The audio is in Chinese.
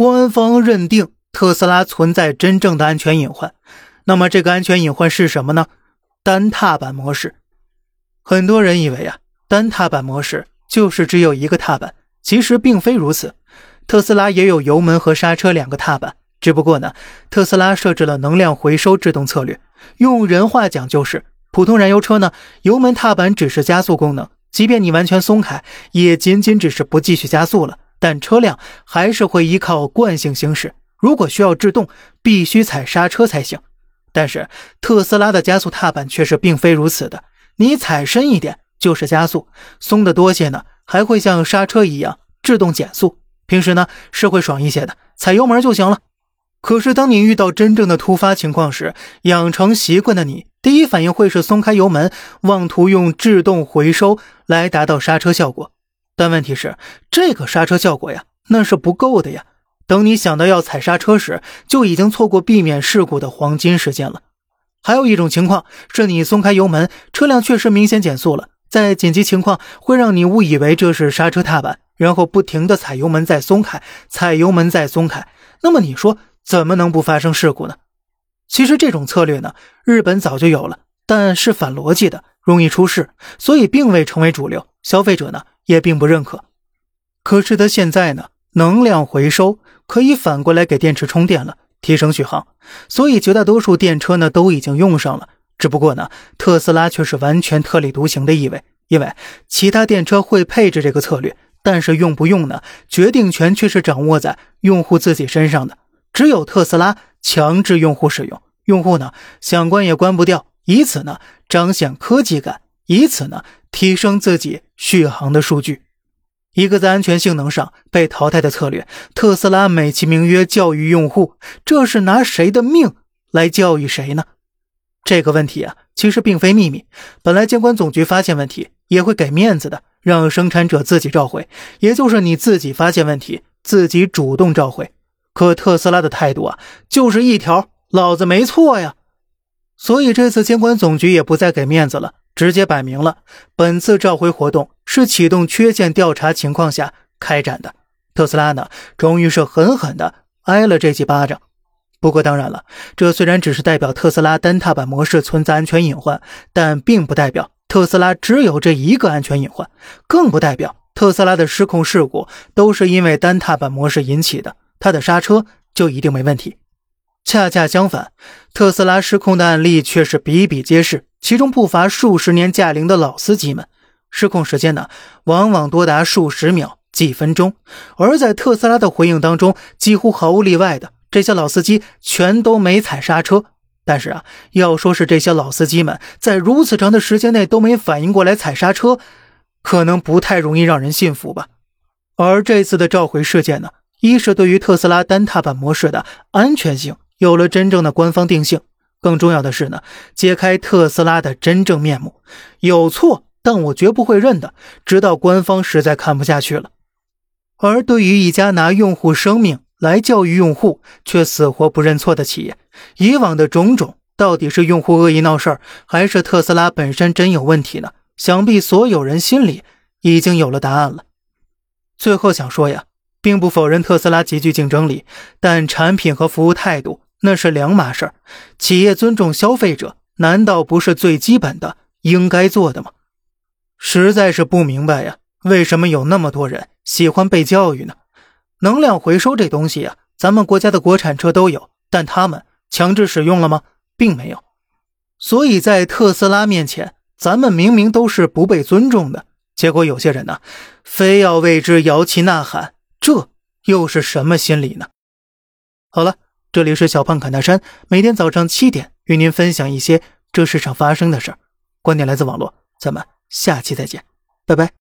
官方认定特斯拉存在真正的安全隐患。那么这个安全隐患是什么呢？单踏板模式。很多人以为啊，单踏板模式就是只有一个踏板，其实并非如此。特斯拉也有油门和刹车两个踏板，只不过呢，特斯拉设置了能量回收制动策略。用人话讲就是，普通燃油车呢，油门踏板只是加速功能，即便你完全松开，也仅仅只是不继续加速了。但车辆还是会依靠惯性行驶，如果需要制动，必须踩刹车才行。但是特斯拉的加速踏板却是并非如此的，你踩深一点就是加速，松的多些呢，还会像刹车一样制动减速。平时呢是会爽一些的，踩油门就行了。可是当你遇到真正的突发情况时，养成习惯的你，第一反应会是松开油门，妄图用制动回收来达到刹车效果。但问题是，这个刹车效果呀，那是不够的呀。等你想到要踩刹车时，就已经错过避免事故的黄金时间了。还有一种情况是，你松开油门，车辆确实明显减速了，在紧急情况会让你误以为这是刹车踏板。然后不停的踩油门再松开，踩油门再松开，那么你说怎么能不发生事故呢？其实这种策略呢，日本早就有了，但是反逻辑的，容易出事，所以并未成为主流，消费者呢也并不认可。可是他现在呢，能量回收可以反过来给电池充电了，提升续航，所以绝大多数电车呢都已经用上了。只不过呢，特斯拉却是完全特立独行的意味，因为其他电车会配置这个策略。但是用不用呢？决定权却是掌握在用户自己身上的。只有特斯拉强制用户使用，用户呢想关也关不掉，以此呢彰显科技感，以此呢提升自己续航的数据。一个在安全性能上被淘汰的策略，特斯拉美其名曰教育用户，这是拿谁的命来教育谁呢？这个问题啊，其实并非秘密。本来监管总局发现问题也会给面子的。让生产者自己召回，也就是你自己发现问题，自己主动召回。可特斯拉的态度啊，就是一条，老子没错呀。所以这次监管总局也不再给面子了，直接摆明了，本次召回活动是启动缺陷调查情况下开展的。特斯拉呢，终于是狠狠的挨了这几巴掌。不过当然了，这虽然只是代表特斯拉单踏板模式存在安全隐患，但并不代表。特斯拉只有这一个安全隐患，更不代表特斯拉的失控事故都是因为单踏板模式引起的，它的刹车就一定没问题。恰恰相反，特斯拉失控的案例却是比比皆是，其中不乏数十年驾龄的老司机们，失控时间呢，往往多达数十秒、几分钟。而在特斯拉的回应当中，几乎毫无例外的，这些老司机全都没踩刹车。但是啊，要说是这些老司机们在如此长的时间内都没反应过来踩刹车，可能不太容易让人信服吧。而这次的召回事件呢，一是对于特斯拉单踏板模式的安全性有了真正的官方定性，更重要的是呢，揭开特斯拉的真正面目。有错，但我绝不会认的，直到官方实在看不下去了。而对于一家拿用户生命，来教育用户却死活不认错的企业，以往的种种到底是用户恶意闹事儿，还是特斯拉本身真有问题呢？想必所有人心里已经有了答案了。最后想说呀，并不否认特斯拉极具竞争力，但产品和服务态度那是两码事儿。企业尊重消费者，难道不是最基本的应该做的吗？实在是不明白呀，为什么有那么多人喜欢被教育呢？能量回收这东西呀，咱们国家的国产车都有，但他们强制使用了吗？并没有。所以在特斯拉面前，咱们明明都是不被尊重的，结果有些人呢，非要为之摇旗呐喊，这又是什么心理呢？好了，这里是小胖侃大山，每天早上七点与您分享一些这世上发生的事儿，观点来自网络，咱们下期再见，拜拜。